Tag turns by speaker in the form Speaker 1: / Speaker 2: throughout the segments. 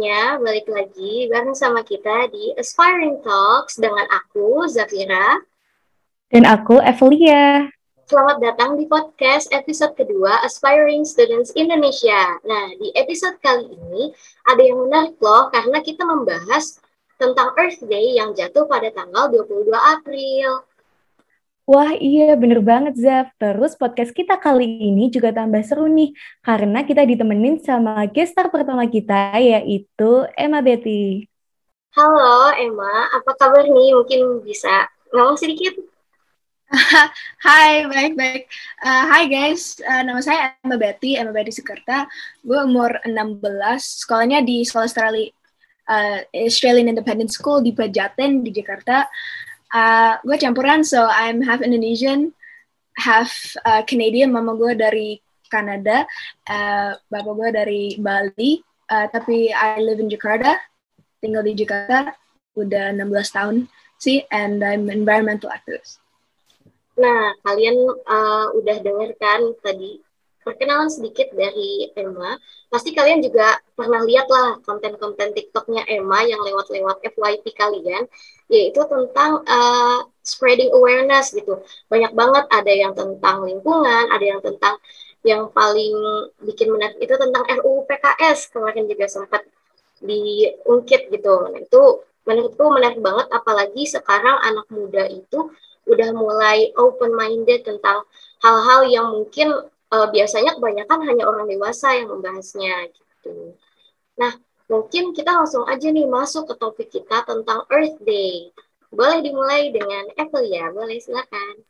Speaker 1: semuanya, balik lagi bareng sama kita di Aspiring Talks dengan aku, Zafira.
Speaker 2: Dan aku, Evelia.
Speaker 1: Selamat datang di podcast episode kedua Aspiring Students Indonesia. Nah, di episode kali ini ada yang menarik loh, karena kita membahas tentang Earth Day yang jatuh pada tanggal 22 April.
Speaker 2: Wah iya bener banget Zaf. Terus podcast kita kali ini juga tambah seru nih karena kita ditemenin sama gestar pertama kita yaitu Emma Betty.
Speaker 1: Halo Emma, apa kabar nih? Mungkin bisa ngomong sedikit?
Speaker 3: Hai, baik-baik. Uh, hai guys, uh, nama saya Emma Betty, Emma Betty Sekerta. Gue umur 16, sekolahnya di Sekolah Australia, uh, Australian Independent School di Pejaten di Jakarta uh, gue campuran so I'm half Indonesian half uh, Canadian. Mama gue dari Kanada uh, bapak gue dari Bali uh, tapi I live in Jakarta tinggal di Jakarta udah 16 tahun sih and I'm environmental activist.
Speaker 1: Nah, kalian uh, udah dengar kan tadi perkenalan sedikit dari Emma. Pasti kalian juga pernah lihat lah konten-konten TikToknya Emma yang lewat-lewat FYP kalian yaitu tentang uh, spreading awareness gitu. Banyak banget ada yang tentang lingkungan, ada yang tentang yang paling bikin menarik itu tentang RUU PKS kemarin juga sempat diungkit gitu. Nah, itu menurutku menarik banget apalagi sekarang anak muda itu udah mulai open minded tentang hal-hal yang mungkin uh, biasanya kebanyakan hanya orang dewasa yang membahasnya gitu. Nah, Mungkin kita langsung aja nih masuk ke topik kita tentang Earth Day. Boleh dimulai dengan Apple ya, boleh silakan.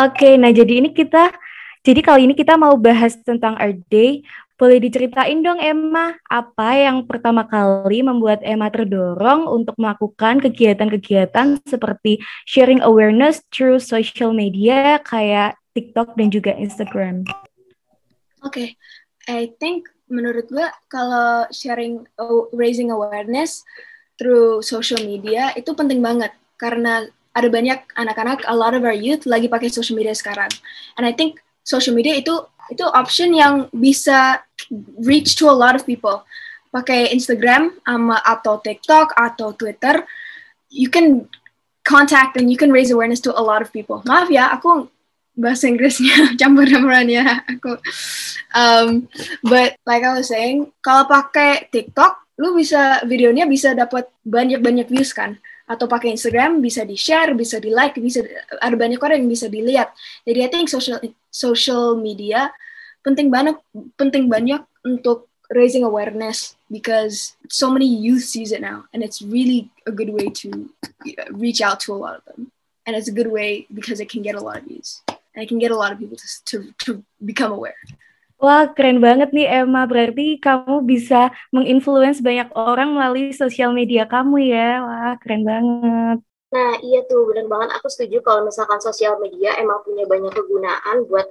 Speaker 2: Oke, nah jadi ini kita, jadi kali ini kita mau bahas tentang Earth Day. Boleh diceritain dong Emma, apa yang pertama kali membuat Emma terdorong untuk melakukan kegiatan-kegiatan seperti sharing awareness through social media kayak TikTok dan juga Instagram?
Speaker 3: Oke, okay. I think menurut gue kalau sharing uh, raising awareness through social media itu penting banget karena ada banyak anak-anak a lot of our youth lagi pakai social media sekarang and I think social media itu itu option yang bisa reach to a lot of people pakai Instagram ama atau TikTok atau Twitter you can contact and you can raise awareness to a lot of people maaf ya aku bahasa Inggrisnya campur-campuran ya aku. Um, but like I was saying, kalau pakai TikTok, lu bisa videonya bisa dapat banyak-banyak views kan? Atau pakai Instagram bisa di share, bisa di like, bisa ada banyak orang yang bisa dilihat. Jadi I think social social media penting banget penting banyak untuk raising awareness because so many youth sees it now and it's really a good way to reach out to a lot of them and it's a good way because it can get a lot of views I can get a lot of people to, to, to become aware.
Speaker 2: Wah, keren banget nih Emma. Berarti kamu bisa menginfluence banyak orang melalui sosial media kamu ya. Wah, keren banget.
Speaker 1: Nah, iya tuh, benar banget. Aku setuju kalau misalkan sosial media emang punya banyak kegunaan buat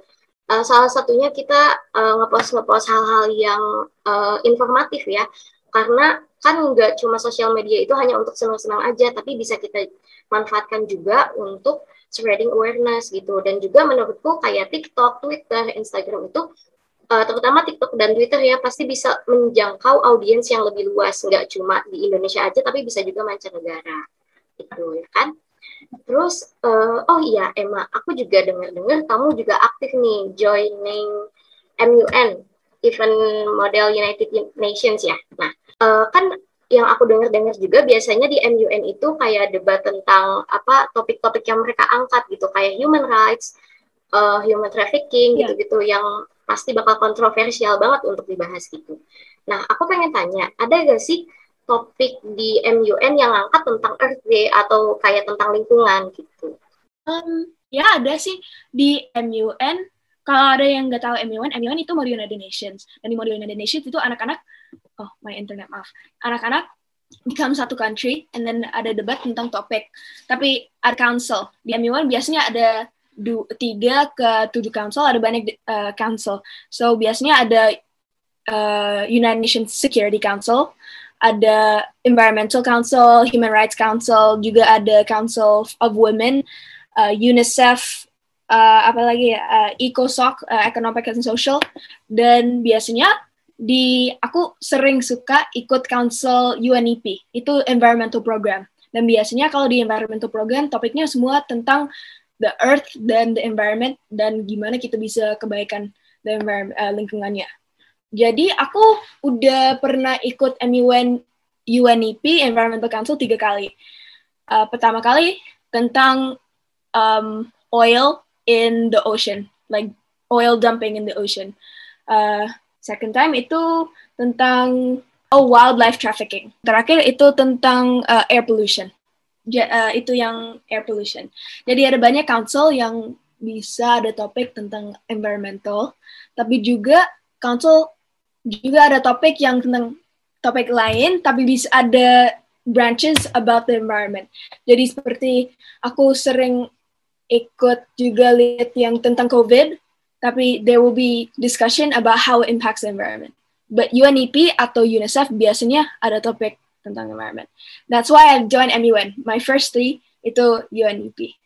Speaker 1: uh, salah satunya kita uh, ngepost ngepost hal-hal yang uh, informatif ya. Karena kan nggak cuma sosial media itu hanya untuk senang-senang aja, tapi bisa kita manfaatkan juga untuk spreading awareness gitu. Dan juga menurutku kayak TikTok, Twitter, Instagram itu uh, terutama TikTok dan Twitter ya pasti bisa menjangkau audiens yang lebih luas. Nggak cuma di Indonesia aja tapi bisa juga mancanegara. Itu ya kan? Terus uh, oh iya Emma aku juga dengar-dengar kamu juga aktif nih joining MUN event model United Nations ya. Nah uh, kan yang aku dengar-dengar juga biasanya di MUN itu kayak debat tentang apa topik-topik yang mereka angkat gitu kayak human rights, uh, human trafficking yeah. gitu-gitu yang pasti bakal kontroversial banget untuk dibahas gitu. Nah, aku pengen tanya, ada gak sih topik di MUN yang angkat tentang Earth Day atau kayak tentang lingkungan gitu?
Speaker 3: Um, ya ada sih di MUN. Kalau ada yang nggak tahu MUN, MUN itu Model United Nations. Dan di Model United Nations itu anak-anak oh my internet maaf. Anak-anak become satu country and then ada debat tentang topik. Tapi ada council. Di MU1 biasanya ada du, tiga ke tujuh council ada banyak uh, council. So biasanya ada uh, United Nations Security Council ada Environmental Council, Human Rights Council, juga ada Council of Women, uh, UNICEF, uh, apa lagi ya, uh, ECOSOC, uh, Economic and Social, dan biasanya di aku sering suka ikut council UNEP itu environmental program. Dan biasanya kalau di environmental program topiknya semua tentang the earth dan the environment dan gimana kita bisa kebaikan the environment uh, lingkungannya. Jadi aku udah pernah ikut MUN UNEP Environmental Council tiga kali. Uh, pertama kali tentang um, oil in the ocean like oil dumping in the ocean. Uh, Second time itu tentang oh wildlife trafficking. Terakhir itu tentang uh, air pollution. Ja, uh, itu yang air pollution. Jadi ada banyak council yang bisa ada topik tentang environmental, tapi juga council juga ada topik yang tentang topik lain, tapi bisa ada branches about the environment. Jadi seperti aku sering ikut juga lihat yang tentang COVID, tapi there will be discussion about how it impacts the environment. But UNEP atau UNICEF biasanya ada topik tentang environment. That's why I joined MUN. My first three itu UNEP.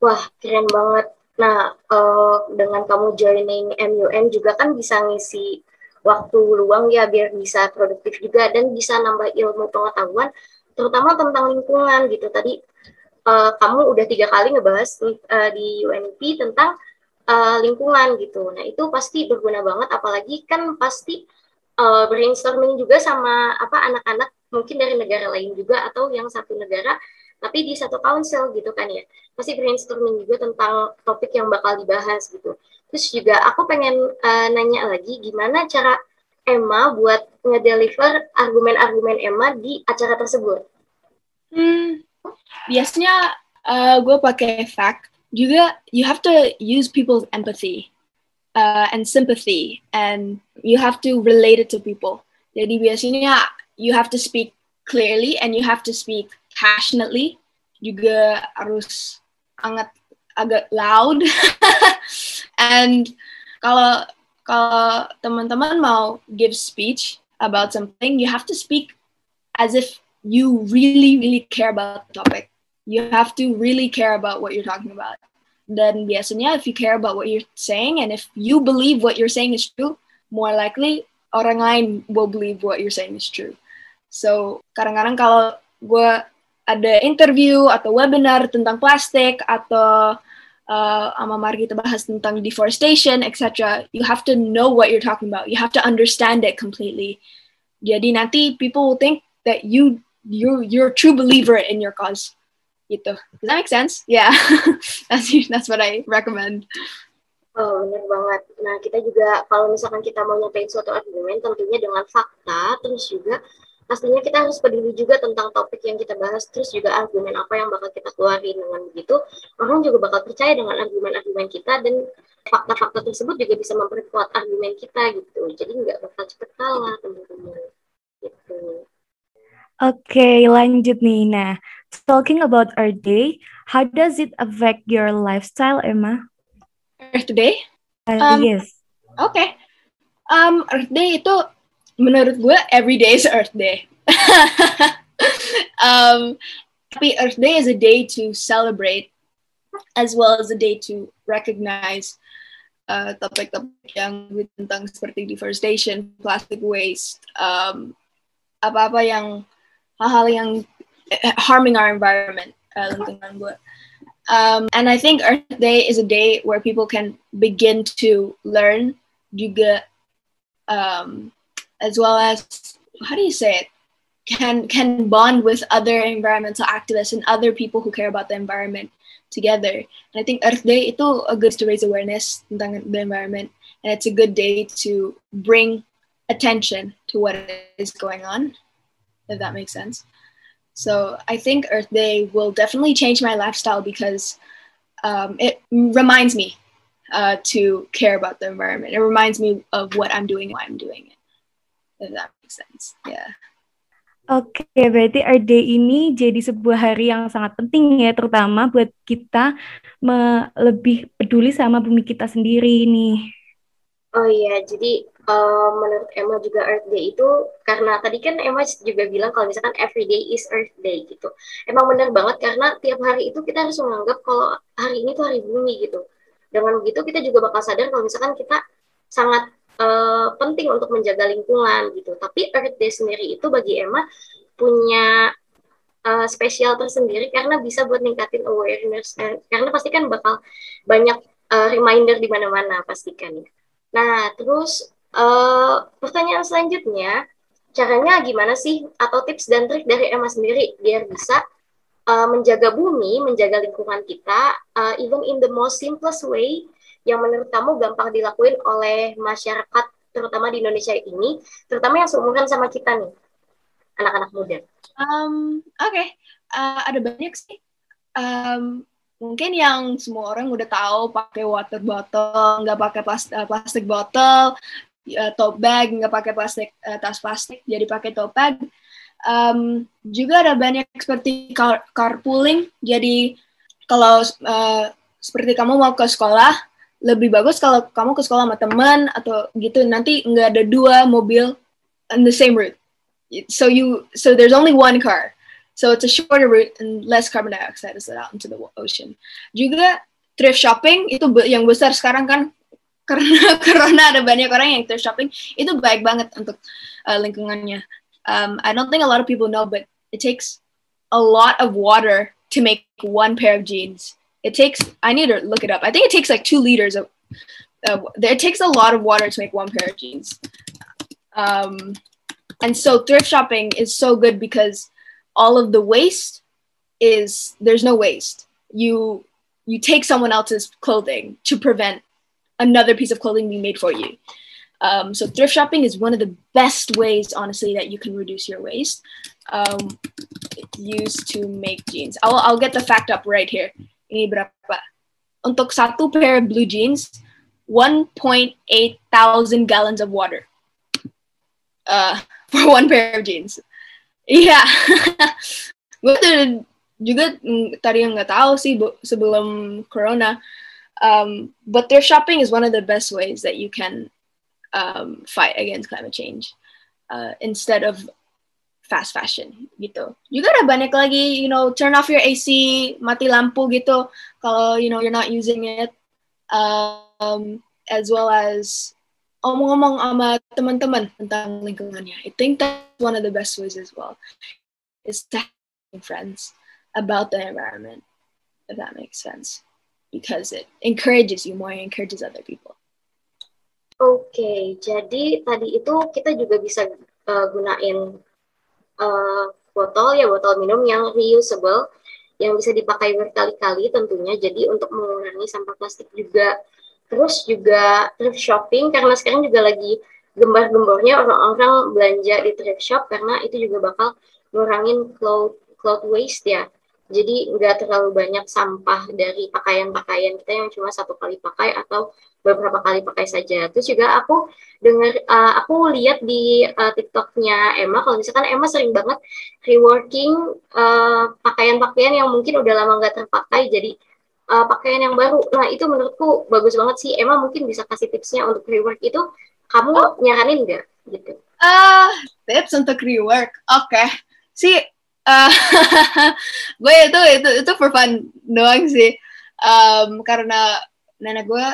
Speaker 1: Wah, keren banget. Nah, uh, dengan kamu joining MUN juga kan bisa ngisi waktu luang ya biar bisa produktif juga dan bisa nambah ilmu pengetahuan terutama tentang lingkungan gitu. Tadi uh, kamu udah tiga kali ngebahas uh, di UNEP tentang uh, lingkungan gitu. Nah itu pasti berguna banget, apalagi kan pasti uh, brainstorming juga sama apa anak-anak mungkin dari negara lain juga atau yang satu negara tapi di satu council gitu kan ya. Pasti brainstorming juga tentang topik yang bakal dibahas gitu. Terus juga aku pengen uh, nanya lagi gimana cara Emma buat ngedeliver argumen-argumen Emma di acara tersebut.
Speaker 3: Hmm, biasanya uh, gue pakai fact juga you have to use people's empathy uh, and sympathy and you have to relate it to people. Jadi biasanya you have to speak clearly and you have to speak passionately. Juga harus sangat agak loud. and kalau kalau teman-teman mau give speech about something, you have to speak as if you really really care about the topic you have to really care about what you're talking about. Dan biasanya if you care about what you're saying and if you believe what you're saying is true, more likely orang lain will believe what you're saying is true. So kadang-kadang kalau gue ada interview atau webinar tentang plastik atau uh, sama mari kita bahas tentang deforestation, etc. You have to know what you're talking about. You have to understand it completely. Jadi nanti people will think that you you you're a true believer in your cause gitu. Does that make sense? Yeah, that's that's what I recommend.
Speaker 1: Oh, benar banget. Nah, kita juga kalau misalkan kita mau nyampein suatu argumen, tentunya dengan fakta, terus juga pastinya kita harus peduli juga tentang topik yang kita bahas, terus juga argumen apa yang bakal kita keluarin dengan begitu, orang juga bakal percaya dengan argumen-argumen kita dan fakta-fakta tersebut juga bisa memperkuat argumen kita gitu. Jadi nggak bakal cepet kalah teman-teman. Gitu.
Speaker 2: Oke, lanjut nih. Nah, talking about Earth Day, how does it affect your lifestyle, Emma?
Speaker 3: Earth Day?
Speaker 2: Uh, um, yes.
Speaker 3: Oke. Okay. Um, Earth Day itu menurut gue every day is Earth Day. um, tapi Earth Day is a day to celebrate as well as a day to recognize uh, topik-topik yang tentang seperti deforestation, plastic waste, um, apa-apa yang hal-hal yang harming our environment uh, Um, and I think Earth Day is a day where people can begin to learn juga, um, as well as how do you say it? Can can bond with other environmental activists and other people who care about the environment together. And I think Earth Day itu a good to raise awareness tentang the environment, and it's a good day to bring attention to what is going on, if that makes sense. So I think Earth Day will definitely change my lifestyle because um, it reminds me uh, to care about the environment. It reminds me of what I'm doing, why I'm doing it. If that makes sense. Yeah.
Speaker 2: Oke, okay, berarti Earth Day ini jadi sebuah hari yang sangat penting ya, terutama buat kita lebih peduli sama bumi kita sendiri nih.
Speaker 1: Oh iya, jadi uh, menurut Emma juga Earth Day itu karena tadi kan Emma juga bilang kalau misalkan every day is Earth Day gitu. Emang benar banget karena tiap hari itu kita harus menganggap kalau hari ini tuh hari bumi gitu. Dengan begitu kita juga bakal sadar kalau misalkan kita sangat uh, penting untuk menjaga lingkungan gitu. Tapi Earth Day sendiri itu bagi Emma punya uh, spesial tersendiri karena bisa buat ningkatin awareness uh, karena pasti kan bakal banyak uh, reminder di mana-mana pastikan ya. Nah, terus uh, pertanyaan selanjutnya, caranya gimana sih atau tips dan trik dari Emma sendiri biar bisa uh, menjaga bumi, menjaga lingkungan kita, uh, even in the most simplest way yang menurut kamu gampang dilakuin oleh masyarakat terutama di Indonesia ini, terutama yang seumuran sama kita nih, anak-anak muda?
Speaker 3: Um, Oke, okay. uh, ada banyak sih. Um, mungkin yang semua orang udah tahu pakai water bottle, nggak pakai plastik, uh, plastik bottle, uh, tote bag, nggak pakai plastik uh, tas plastik, jadi pakai tote bag. Um, juga ada banyak seperti car carpooling, jadi kalau uh, seperti kamu mau ke sekolah, lebih bagus kalau kamu ke sekolah sama teman atau gitu nanti nggak ada dua mobil on the same route so you so there's only one car so it's a shorter route and less carbon dioxide is let out into the ocean. Juga thrift shopping itu yang besar sekarang kan karena corona ada banyak orang yang thrift shopping itu baik banget untuk uh, lingkungannya. Um, I don't think a lot of people know but it takes a lot of water to make one pair of jeans. It takes i need to look it up. I think it takes like two liters of uh, it takes a lot of water to make one pair of jeans. Um, and so thrift shopping is so good because all of the waste is there's no waste. You you take someone else's clothing to prevent another piece of clothing being made for you. Um, so thrift shopping is one of the best ways honestly that you can reduce your waste. Um, used to make jeans. I'll, I'll get the fact up right here. Ini berapa? Untuk satu pair of blue jeans, 1.8 thousand gallons of water. Uh, for one pair of jeans. Iya, gue tuh juga tadi yang nggak tahu sih sebelum corona. Um, but their shopping is one of the best ways that you can um, fight against climate change. Uh, instead of fast fashion gitu. Juga ada banyak lagi, you know, turn off your AC, mati lampu gitu kalau you know you're not using it, um, as well as omong-omong sama teman-teman tentang lingkungannya. I think that's one of the best ways as well, is to friends about the environment, if that makes sense, because it encourages you more, it encourages other people.
Speaker 1: Oke, okay, jadi tadi itu kita juga bisa uh, gunain uh, botol ya botol minum yang reusable yang bisa dipakai berkali-kali tentunya jadi untuk mengurangi sampah plastik juga terus juga thrift shopping karena sekarang juga lagi gembar-gembornya orang-orang belanja di thrift shop karena itu juga bakal ngurangin cloud cloud waste ya jadi nggak terlalu banyak sampah dari pakaian-pakaian kita yang cuma satu kali pakai atau beberapa kali pakai saja. Terus juga aku dengar, uh, aku lihat di uh, TikToknya Emma, kalau misalkan Emma sering banget reworking uh, pakaian-pakaian yang mungkin udah lama nggak terpakai jadi uh, pakaian yang baru. Nah itu menurutku bagus banget sih. Emma mungkin bisa kasih tipsnya untuk rework itu. Kamu oh. nyaranin nggak? Gitu.
Speaker 3: Uh, tips untuk rework, oke. Okay. Si uh, gue itu itu itu for fun doang sih um, karena nenek gue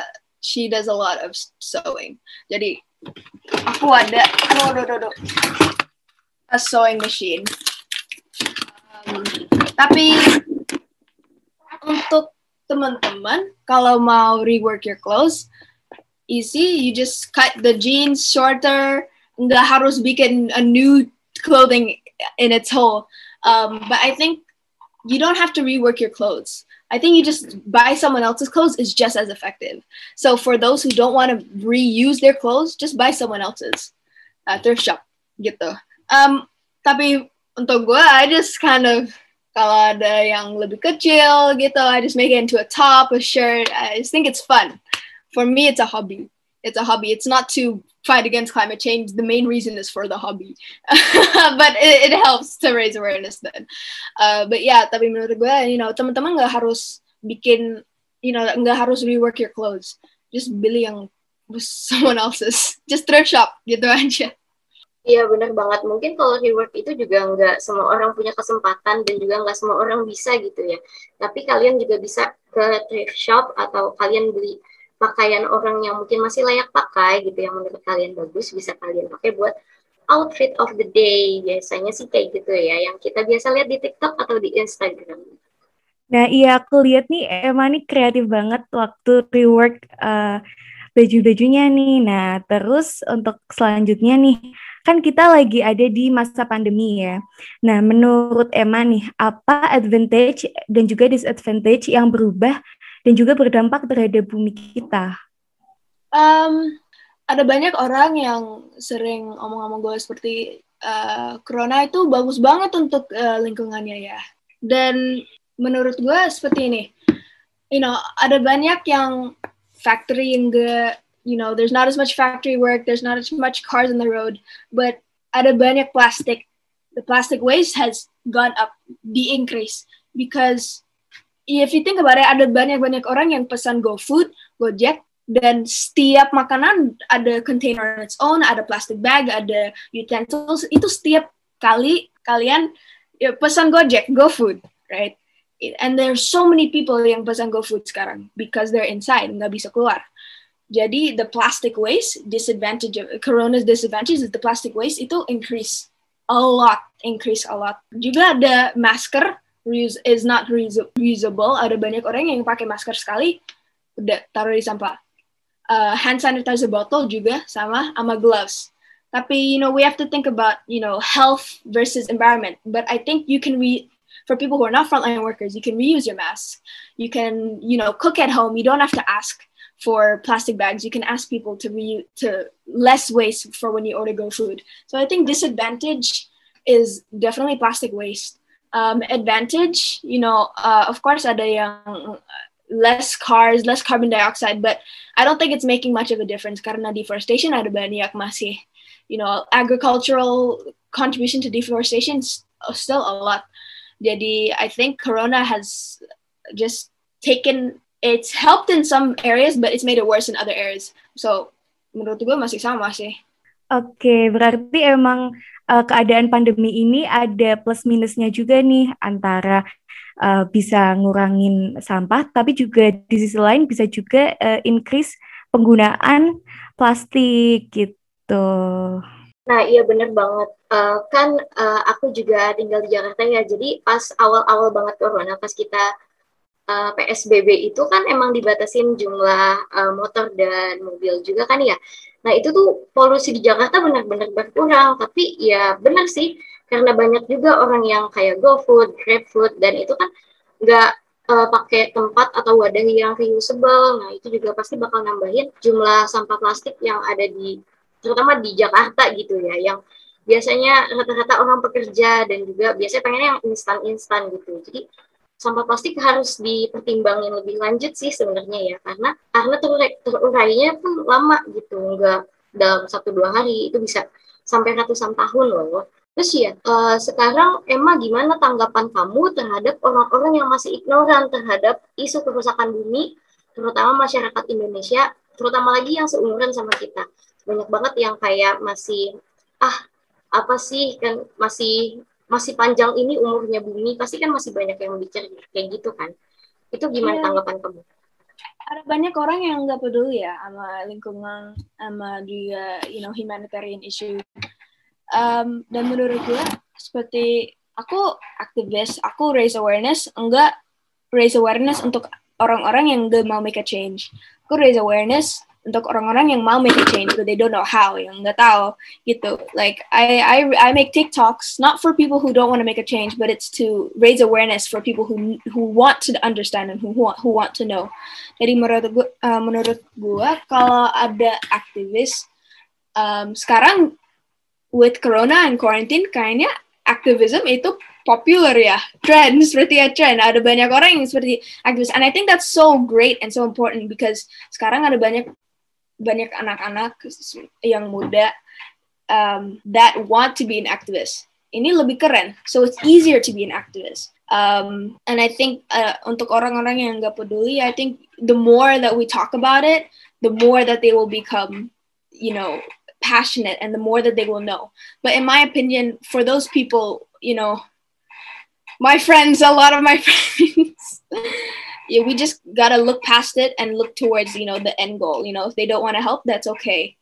Speaker 3: she does a lot of sewing jadi aku ada aduh aduh aduh, a sewing machine um, tapi untuk teman-teman kalau mau rework your clothes easy you just cut the jeans shorter nggak harus bikin a new clothing in its whole um, but I think you don't have to rework your clothes. I think you just buy someone else's clothes is just as effective. So for those who don't want to reuse their clothes, just buy someone else's uh, thrift shop gitu. Um, tapi untuk gue, I just kind of kalau ada yang lebih kecil gitu, I just make it into a top, a shirt. I just think it's fun. For me, it's a hobby. It's a hobby. It's not to fight against climate change, the main reason is for the hobby. but it, it helps to raise awareness then. Uh, but yeah, tapi menurut gue, you know, teman-teman nggak harus bikin, you know, nggak harus rework your clothes. Just beli yang someone else's. Just thrift shop gitu aja.
Speaker 1: Iya benar banget. Mungkin kalau rework itu juga nggak semua orang punya kesempatan dan juga nggak semua orang bisa gitu ya. Tapi kalian juga bisa ke thrift shop atau kalian beli pakaian orang yang mungkin masih layak pakai gitu yang menurut kalian bagus bisa kalian pakai buat outfit of the day biasanya sih kayak gitu ya yang kita biasa lihat di TikTok atau di Instagram.
Speaker 2: Nah iya aku lihat nih Emma nih kreatif banget waktu rework uh, baju-bajunya nih. Nah terus untuk selanjutnya nih kan kita lagi ada di masa pandemi ya. Nah menurut Emma nih apa advantage dan juga disadvantage yang berubah dan juga berdampak terhadap bumi kita?
Speaker 3: Um, ada banyak orang yang sering omong-omong gue seperti uh, corona itu bagus banget untuk uh, lingkungannya ya. Dan menurut gue seperti ini, you know, ada banyak yang factory yang gak, you know, there's not as much factory work, there's not as much cars on the road, but ada banyak plastic. The plastic waste has gone up, the increase because if you think about it, ada banyak-banyak orang yang pesan GoFood, Gojek, dan setiap makanan ada container on its own, ada plastic bag, ada utensils, itu setiap kali kalian ya, pesan Gojek, GoFood, right? And there's so many people yang pesan GoFood sekarang because they're inside, nggak bisa keluar. Jadi the plastic waste, disadvantage of Corona's disadvantage is the plastic waste itu increase a lot, increase a lot. Juga ada masker reuse is not reusable. Ada banyak orang yang pakai masker sekali udah taruh di sampah. Uh, hand sanitizer bottle juga sama sama gloves. Tapi you know we have to think about you know health versus environment. But I think you can re for people who are not frontline workers, you can reuse your mask. You can you know cook at home. You don't have to ask for plastic bags. You can ask people to re to less waste for when you order go food. So I think disadvantage is definitely plastic waste um, advantage, you know, uh, of course ada yang less cars, less carbon dioxide, but I don't think it's making much of a difference karena deforestation ada banyak masih, you know, agricultural contribution to deforestation still a lot. Jadi I think Corona has just taken, it's helped in some areas, but it's made it worse in other areas. So menurut gue masih sama sih.
Speaker 2: Oke, okay, berarti emang uh, keadaan pandemi ini ada plus minusnya juga nih antara uh, bisa ngurangin sampah, tapi juga di sisi lain bisa juga uh, increase penggunaan plastik gitu.
Speaker 1: Nah iya bener banget. Uh, kan uh, aku juga tinggal di Jakarta ya, jadi pas awal-awal banget corona, pas kita uh, PSBB itu kan emang dibatasin jumlah uh, motor dan mobil juga kan ya. Nah itu tuh polusi di Jakarta benar-benar berkurang, tapi ya benar sih karena banyak juga orang yang kayak GoFood, GrabFood dan itu kan nggak uh, pakai tempat atau wadah yang reusable. Nah itu juga pasti bakal nambahin jumlah sampah plastik yang ada di terutama di Jakarta gitu ya, yang biasanya rata-rata orang pekerja dan juga biasanya pengennya yang instan-instan gitu. Jadi sampah plastik harus dipertimbangin lebih lanjut sih sebenarnya ya. Karena karena terurainya pun lama gitu. Nggak dalam satu dua hari. Itu bisa sampai ratusan tahun loh. Terus ya uh, sekarang Emma gimana tanggapan kamu terhadap orang-orang yang masih ignoran terhadap isu kerusakan bumi terutama masyarakat Indonesia terutama lagi yang seumuran sama kita? Banyak banget yang kayak masih ah apa sih kan masih masih panjang ini umurnya bumi pasti kan masih banyak yang bicara kayak gitu kan. Itu gimana yeah. tanggapan kamu?
Speaker 3: Ada banyak orang yang nggak peduli ya sama lingkungan sama juga you know humanitarian issue. Um, dan menurut gue seperti aku aktivis aku raise awareness enggak raise awareness untuk orang-orang yang gak mau make a change. Aku raise awareness untuk orang-orang yang mau make a change but they don't know how yang nggak tahu gitu. Like I I I make TikToks not for people who don't want to make a change but it's to raise awareness for people who who want to understand and who want who want to know. Jadi menurut gua uh, menurut gua kalau ada aktivis um, sekarang with corona and quarantine kayaknya activism itu popular ya. Trend seperti ya trend. Ada banyak orang yang seperti aktivis. And I think that's so great and so important because sekarang ada banyak banyak anak-anak yang muda um, that want to be an activist. Ini lebih keren, so it's easier to be an activist. Um, and I think uh, untuk orang-orang yang nggak peduli, I think the more that we talk about it, the more that they will become, you know, passionate, and the more that they will know. But in my opinion, for those people, you know, my friends, a lot of my friends, yeah, we just gotta look past it and look towards you know the end goal. You know, if they don't want to help, that's okay.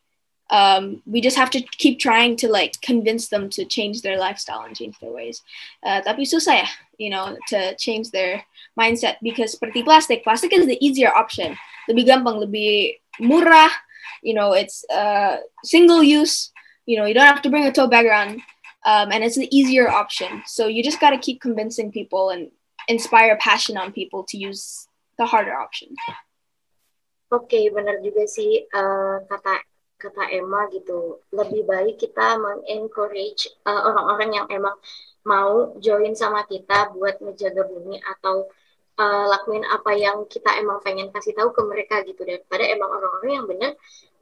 Speaker 3: Um, we just have to keep trying to like convince them to change their lifestyle and change their ways. Uh, tapi susah ya, you know, to change their mindset because seperti plastic, plastic is the easier option. Lebih gampang, lebih murah. You know, it's uh, single use. You know, you don't have to bring a tote bag around, um, and it's the easier option. So you just gotta keep convincing people and inspire passion on people to use the harder option.
Speaker 1: Oke, okay, benar juga sih uh, kata kata Emma gitu. Lebih baik kita mengencourage uh, orang-orang yang emang mau join sama kita buat ngejaga bumi atau uh, lakuin apa yang kita emang pengen kasih tahu ke mereka gitu daripada emang orang-orang yang benar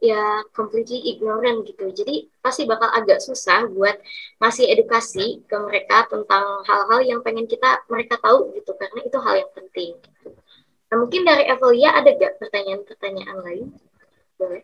Speaker 1: ya completely ignorant gitu. Jadi pasti bakal agak susah buat masih edukasi ke mereka tentang hal-hal yang pengen kita mereka tahu gitu karena itu hal yang penting. Nah, mungkin dari Evelia ada gak pertanyaan-pertanyaan lain? Boleh.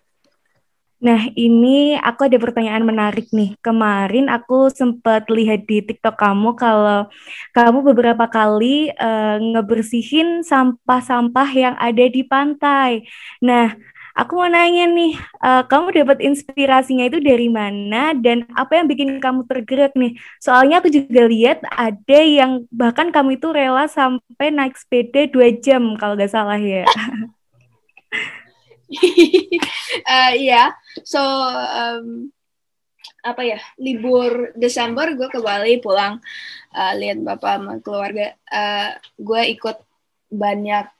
Speaker 2: Nah, ini aku ada pertanyaan menarik nih. Kemarin aku sempat lihat di TikTok kamu kalau kamu beberapa kali uh, ngebersihin sampah-sampah yang ada di pantai. Nah, Aku mau nanya nih, uh, kamu dapat inspirasinya itu dari mana dan apa yang bikin kamu tergerak nih? Soalnya aku juga lihat ada yang bahkan kamu itu rela sampai naik sepeda dua jam kalau nggak salah ya.
Speaker 3: uh, iya, so um, apa ya libur Desember gue ke Bali pulang uh, lihat bapak sama keluarga. Uh, gue ikut banyak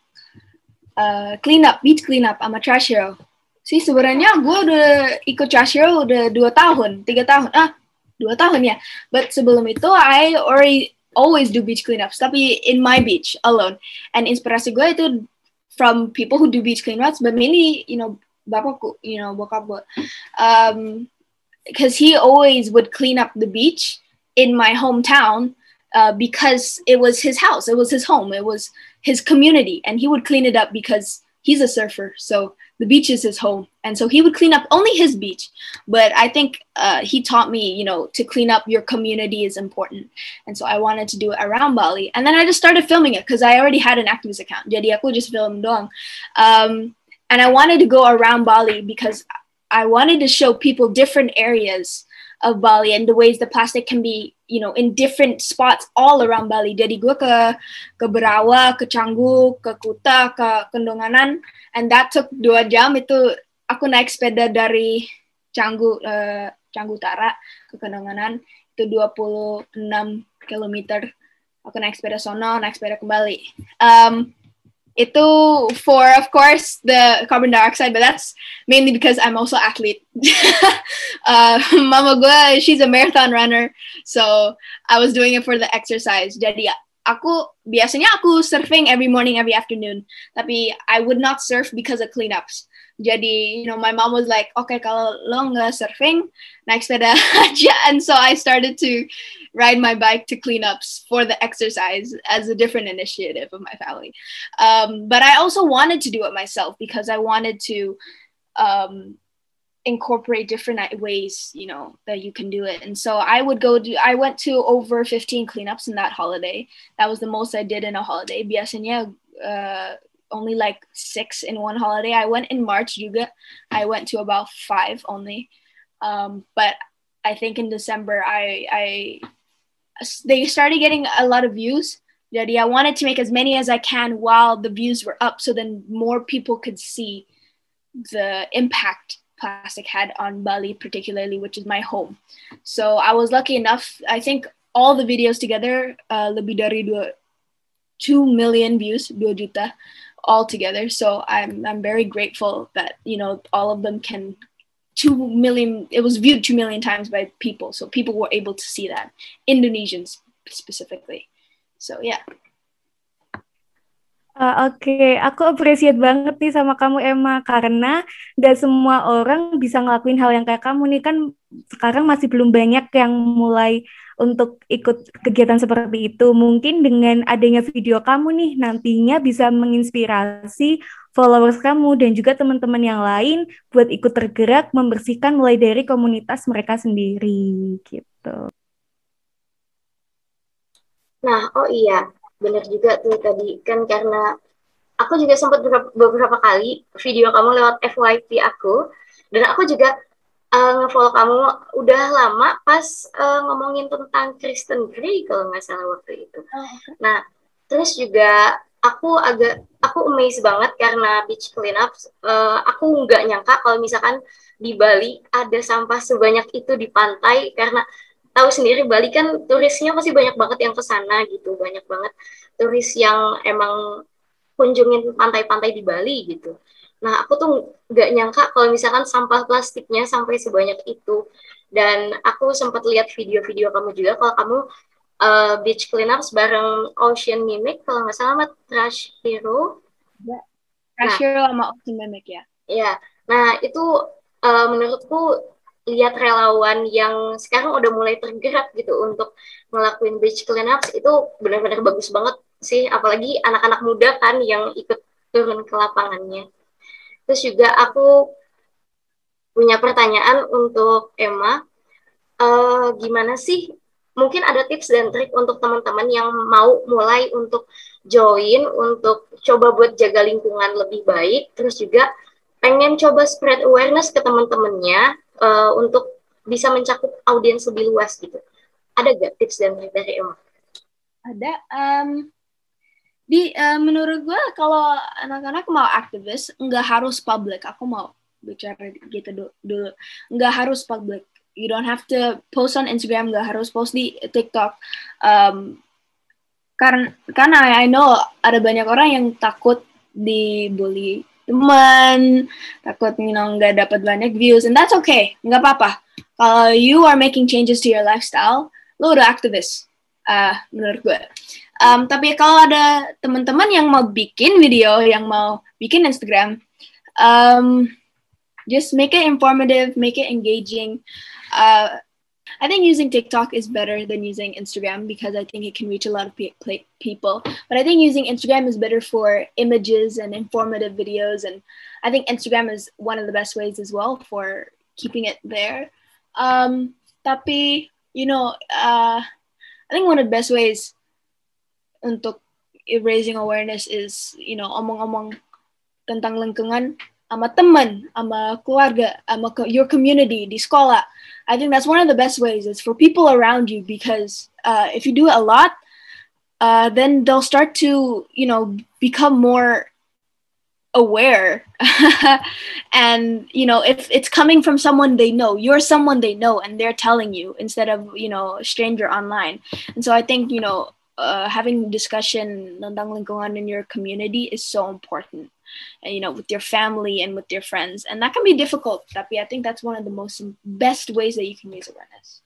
Speaker 3: uh, clean up, beach clean up sama trash hero. Sih sebenarnya gue udah ikut trash hero udah dua tahun, tiga tahun, ah dua tahun ya. But sebelum itu I already always do beach cleanups, tapi in my beach alone. And inspirasi gue itu from people who do beach cleanups, but mainly you know bapakku, you know bokap gue, um, because he always would clean up the beach in my hometown uh, because it was his house, it was his home, it was his community, and he would clean it up because he's a surfer. So the beach is his home, and so he would clean up only his beach. But I think uh, he taught me, you know, to clean up your community is important, and so I wanted to do it around Bali. And then I just started filming it because I already had an activist account. Jadi aku just film doang. Um, and I wanted to go around Bali because I wanted to show people different areas of Bali and the ways the plastic can be, you know, in different spots all around Bali. Jadi gue ke ke Berawa, ke Canggu, ke Kuta, ke Kendonganan, and that took dua jam. Itu aku naik sepeda dari Canggu, uh, Canggu Utara ke Kendonganan itu 26 km. Aku naik sepeda sono, naik sepeda kembali. Um, itu for of course the carbon dioxide but that's mainly because I'm also athlete. Uh, mama gue she's a marathon runner so I was doing it for the exercise. Jadi aku biasanya aku surfing every morning every afternoon tapi I would not surf because of cleanups. Jadi you know my mom was like okay kalau lo nggak surfing naik sepeda aja. And so I started to ride my bike to cleanups for the exercise as a different initiative of my family. Um, but I also wanted to do it myself because I wanted to um, incorporate different ways, you know, that you can do it. And so I would go do, I went to over 15 cleanups in that holiday. That was the most I did in a holiday. Biasanya uh, only like six in one holiday. I went in March juga. I went to about five only. Um, but I think in December I I they started getting a lot of views. Jadi I wanted to make as many as I can while the views were up so then more people could see the impact plastic had on Bali, particularly, which is my home. So I was lucky enough, I think all the videos together, uh, lebih dari dua, 2 million views, 2 juta all together. So I'm, I'm very grateful that, you know, all of them can two million it was viewed two million times by people so people were able to see that. Indonesians specifically. So yeah.
Speaker 2: Uh, Oke, okay. aku appreciate banget nih sama kamu Emma karena gak semua orang bisa ngelakuin hal yang kayak kamu nih. Kan sekarang masih belum banyak yang mulai untuk ikut kegiatan seperti itu. Mungkin dengan adanya video kamu nih nantinya bisa menginspirasi followers kamu dan juga teman-teman yang lain buat ikut tergerak membersihkan mulai dari komunitas mereka sendiri gitu.
Speaker 1: Nah, oh iya, benar juga tuh tadi kan karena aku juga sempat beberapa, kali video kamu lewat FYP aku dan aku juga uh, ngefollow kamu udah lama pas uh, ngomongin tentang Kristen Grey kalau nggak salah waktu itu. Nah, terus juga aku agak aku amazed banget karena beach cleanup uh, aku nggak nyangka kalau misalkan di Bali ada sampah sebanyak itu di pantai karena tahu sendiri Bali kan turisnya pasti banyak banget yang ke sana gitu banyak banget turis yang emang kunjungin pantai-pantai di Bali gitu Nah, aku tuh nggak nyangka kalau misalkan sampah plastiknya sampai sebanyak itu. Dan aku sempat lihat video-video kamu juga kalau kamu uh, beach cleanups bareng Ocean Mimic kalau nggak salah sama Trash Hero.
Speaker 3: Ya. Trash nah, Hero sama Ocean Mimic ya.
Speaker 1: Iya. Nah, itu uh, menurutku lihat relawan yang sekarang udah mulai tergerak gitu untuk ngelakuin beach cleanups itu benar-benar bagus banget sih apalagi anak-anak muda kan yang ikut turun ke lapangannya. Terus juga aku punya pertanyaan untuk Emma. Uh, gimana sih mungkin ada tips dan trik untuk teman-teman yang mau mulai untuk join untuk coba buat jaga lingkungan lebih baik terus juga pengen coba spread awareness ke teman-temannya uh, untuk bisa mencakup audiens lebih luas gitu ada gak tips dan trik dari Emma?
Speaker 3: Ada um, di uh, menurut gue kalau anak-anak mau aktivis nggak harus public. Aku mau bicara gitu dulu. Nggak harus public. You don't have to post on Instagram nggak harus post di TikTok. Um, karena karena I know ada banyak orang yang takut dibully teman takut you know nggak dapat banyak views and that's okay. Nggak apa-apa. Kalau you are making changes to your lifestyle lo udah aktivis. Uh, menurut gue Um, tapi kalau ada teman-teman yang mau bikin video, yang mau bikin Instagram, um, just make it informative, make it engaging. Uh, I think using TikTok is better than using Instagram because I think it can reach a lot of pe- people. But I think using Instagram is better for images and informative videos. And I think Instagram is one of the best ways as well for keeping it there. Um, tapi, you know, uh, I think one of the best ways untuk raising awareness is you know omong-omong tentang lingkungan sama teman, sama keluarga, sama your community di sekolah. I think that's one of the best ways. It's for people around you because uh, if you do it a lot, uh, then they'll start to you know become more aware and you know if it's coming from someone they know you're someone they know and they're telling you instead of you know a stranger online and so i think you know uh, having discussion tentang lingkungan in your community is so important. And, you know with your family and with your friends. And that can be difficult tapi I think that's one of the most best ways that you can raise awareness.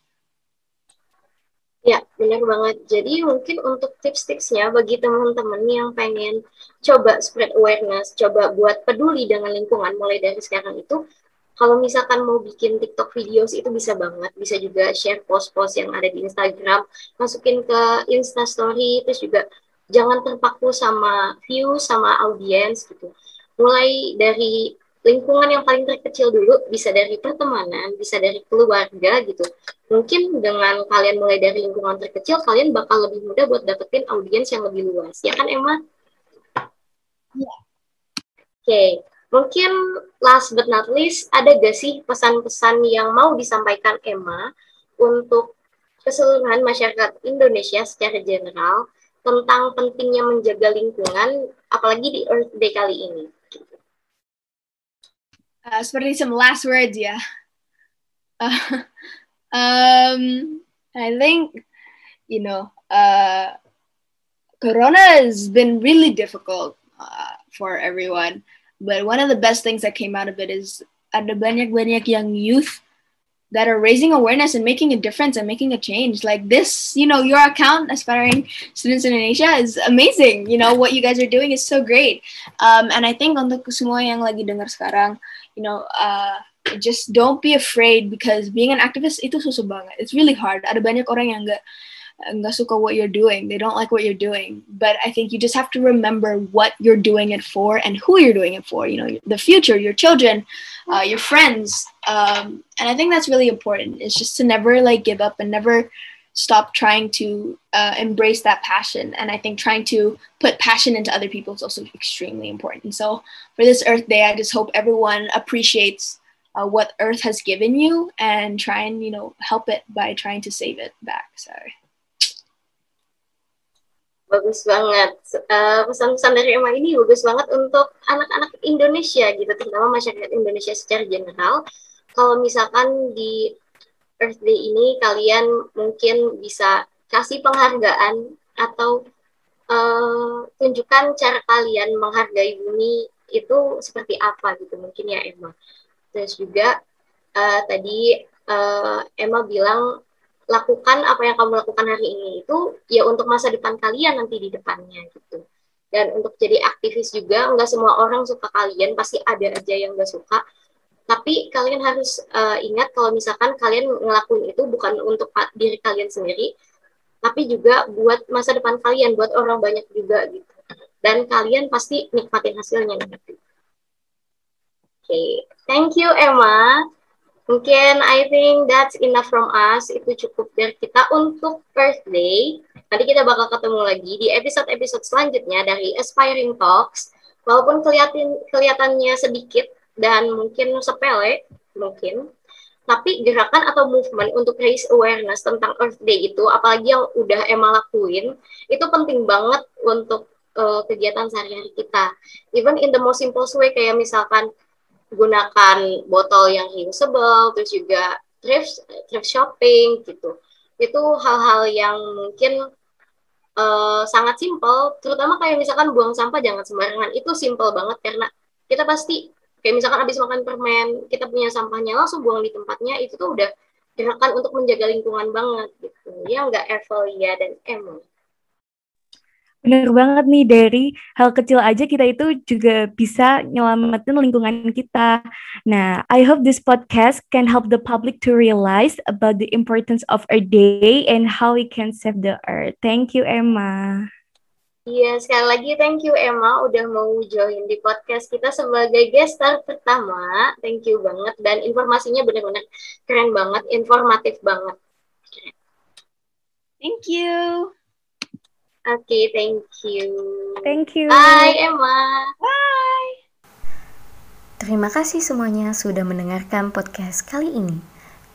Speaker 1: Ya, benar banget. Jadi mungkin untuk tips-tipsnya bagi teman-teman yang pengen coba spread awareness, coba buat peduli dengan lingkungan mulai dari sekarang itu, kalau misalkan mau bikin TikTok videos itu bisa banget, bisa juga share post-post yang ada di Instagram, masukin ke Insta Story, terus juga jangan terpaku sama view, sama audiens gitu. Mulai dari lingkungan yang paling terkecil dulu, bisa dari pertemanan, bisa dari keluarga gitu. Mungkin dengan kalian mulai dari lingkungan terkecil, kalian bakal lebih mudah buat dapetin audiens yang lebih luas. Ya kan, Emma? Iya. Oke, okay. Mungkin last but not least, ada gak sih pesan-pesan yang mau disampaikan Emma untuk keseluruhan masyarakat Indonesia secara general tentang pentingnya menjaga lingkungan, apalagi di Earth Day kali ini?
Speaker 3: Uh, seperti some last words ya. Uh, um, I think, you know, uh, Corona has been really difficult uh, for everyone. But one of the best things that came out of it is ada banyak-banyak young youth that are raising awareness and making a difference and making a change. Like this, you know, your account, Aspiring Students in Indonesia, is amazing. You know, what you guys are doing is so great. Um, and I think untuk semua yang lagi dengar sekarang, you know, uh, just don't be afraid because being an activist itu susah banget. It's really hard. Ada banyak orang yang nggak nggak suka what you're doing. They don't like what you're doing. But I think you just have to remember what you're doing it for and who you're doing it for. You know, the future, your children, uh, your friends. Um, and I think that's really important. It's just to never like give up and never stop trying to uh, embrace that passion. And I think trying to put passion into other people is also extremely important. So for this Earth Day, I just hope everyone appreciates uh, what Earth has given you and try and you know help it by trying to save it back. Sorry.
Speaker 1: Bagus banget. Uh, pesan-pesan dari Emma ini bagus banget untuk anak-anak Indonesia gitu, terutama masyarakat Indonesia secara general. Kalau misalkan di Earth Day ini kalian mungkin bisa kasih penghargaan atau uh, tunjukkan cara kalian menghargai bumi itu seperti apa gitu mungkin ya Emma. Terus juga uh, tadi uh, Emma bilang lakukan apa yang kamu lakukan hari ini itu ya untuk masa depan kalian nanti di depannya gitu. Dan untuk jadi aktivis juga nggak semua orang suka kalian pasti ada aja yang nggak suka. Tapi kalian harus uh, ingat kalau misalkan kalian ngelakuin itu bukan untuk diri kalian sendiri, tapi juga buat masa depan kalian, buat orang banyak juga gitu. Dan kalian pasti nikmatin hasilnya nanti okay. thank you Emma. Mungkin I think that's enough from us. Itu cukup dari kita untuk birthday. Nanti kita bakal ketemu lagi di episode-episode selanjutnya dari Aspiring Talks. Walaupun kelihatan kelihatannya sedikit dan mungkin sepele, mungkin. Tapi gerakan atau movement untuk raise awareness tentang Earth Day itu, apalagi yang udah Emma lakuin, itu penting banget untuk uh, kegiatan sehari-hari kita. Even in the most simple way, kayak misalkan gunakan botol yang reusable, terus juga thrift thrift shopping gitu. Itu hal-hal yang mungkin uh, sangat simpel, terutama kayak misalkan buang sampah jangan sembarangan. Itu simpel banget karena kita pasti kayak misalkan habis makan permen, kita punya sampahnya langsung buang di tempatnya, itu tuh udah gerakan untuk menjaga lingkungan banget gitu. Ya enggak Evelia dan Emma.
Speaker 2: Bener banget nih dari hal kecil aja kita itu juga bisa nyelamatin lingkungan kita. Nah, I hope this podcast can help the public to realize about the importance of our day and how we can save the earth. Thank you, Emma.
Speaker 1: Iya, sekali lagi thank you Emma udah mau join di podcast kita sebagai guest star pertama. Thank you banget dan informasinya benar-benar keren banget, informatif banget.
Speaker 3: Thank you.
Speaker 1: Oke, okay, thank you.
Speaker 2: Thank you.
Speaker 1: Bye, Emma.
Speaker 3: Bye.
Speaker 4: Terima kasih semuanya sudah mendengarkan podcast kali ini.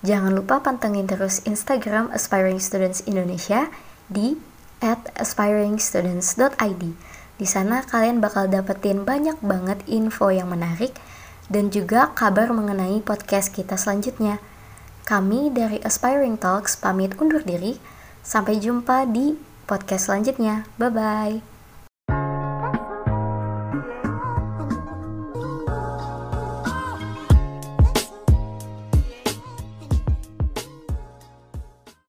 Speaker 4: Jangan lupa pantengin terus Instagram Aspiring Students Indonesia di at aspiringstudents.id. Di sana kalian bakal dapetin banyak banget info yang menarik dan juga kabar mengenai podcast kita selanjutnya. Kami dari Aspiring Talks pamit undur diri. Sampai jumpa di podcast selanjutnya. Bye bye.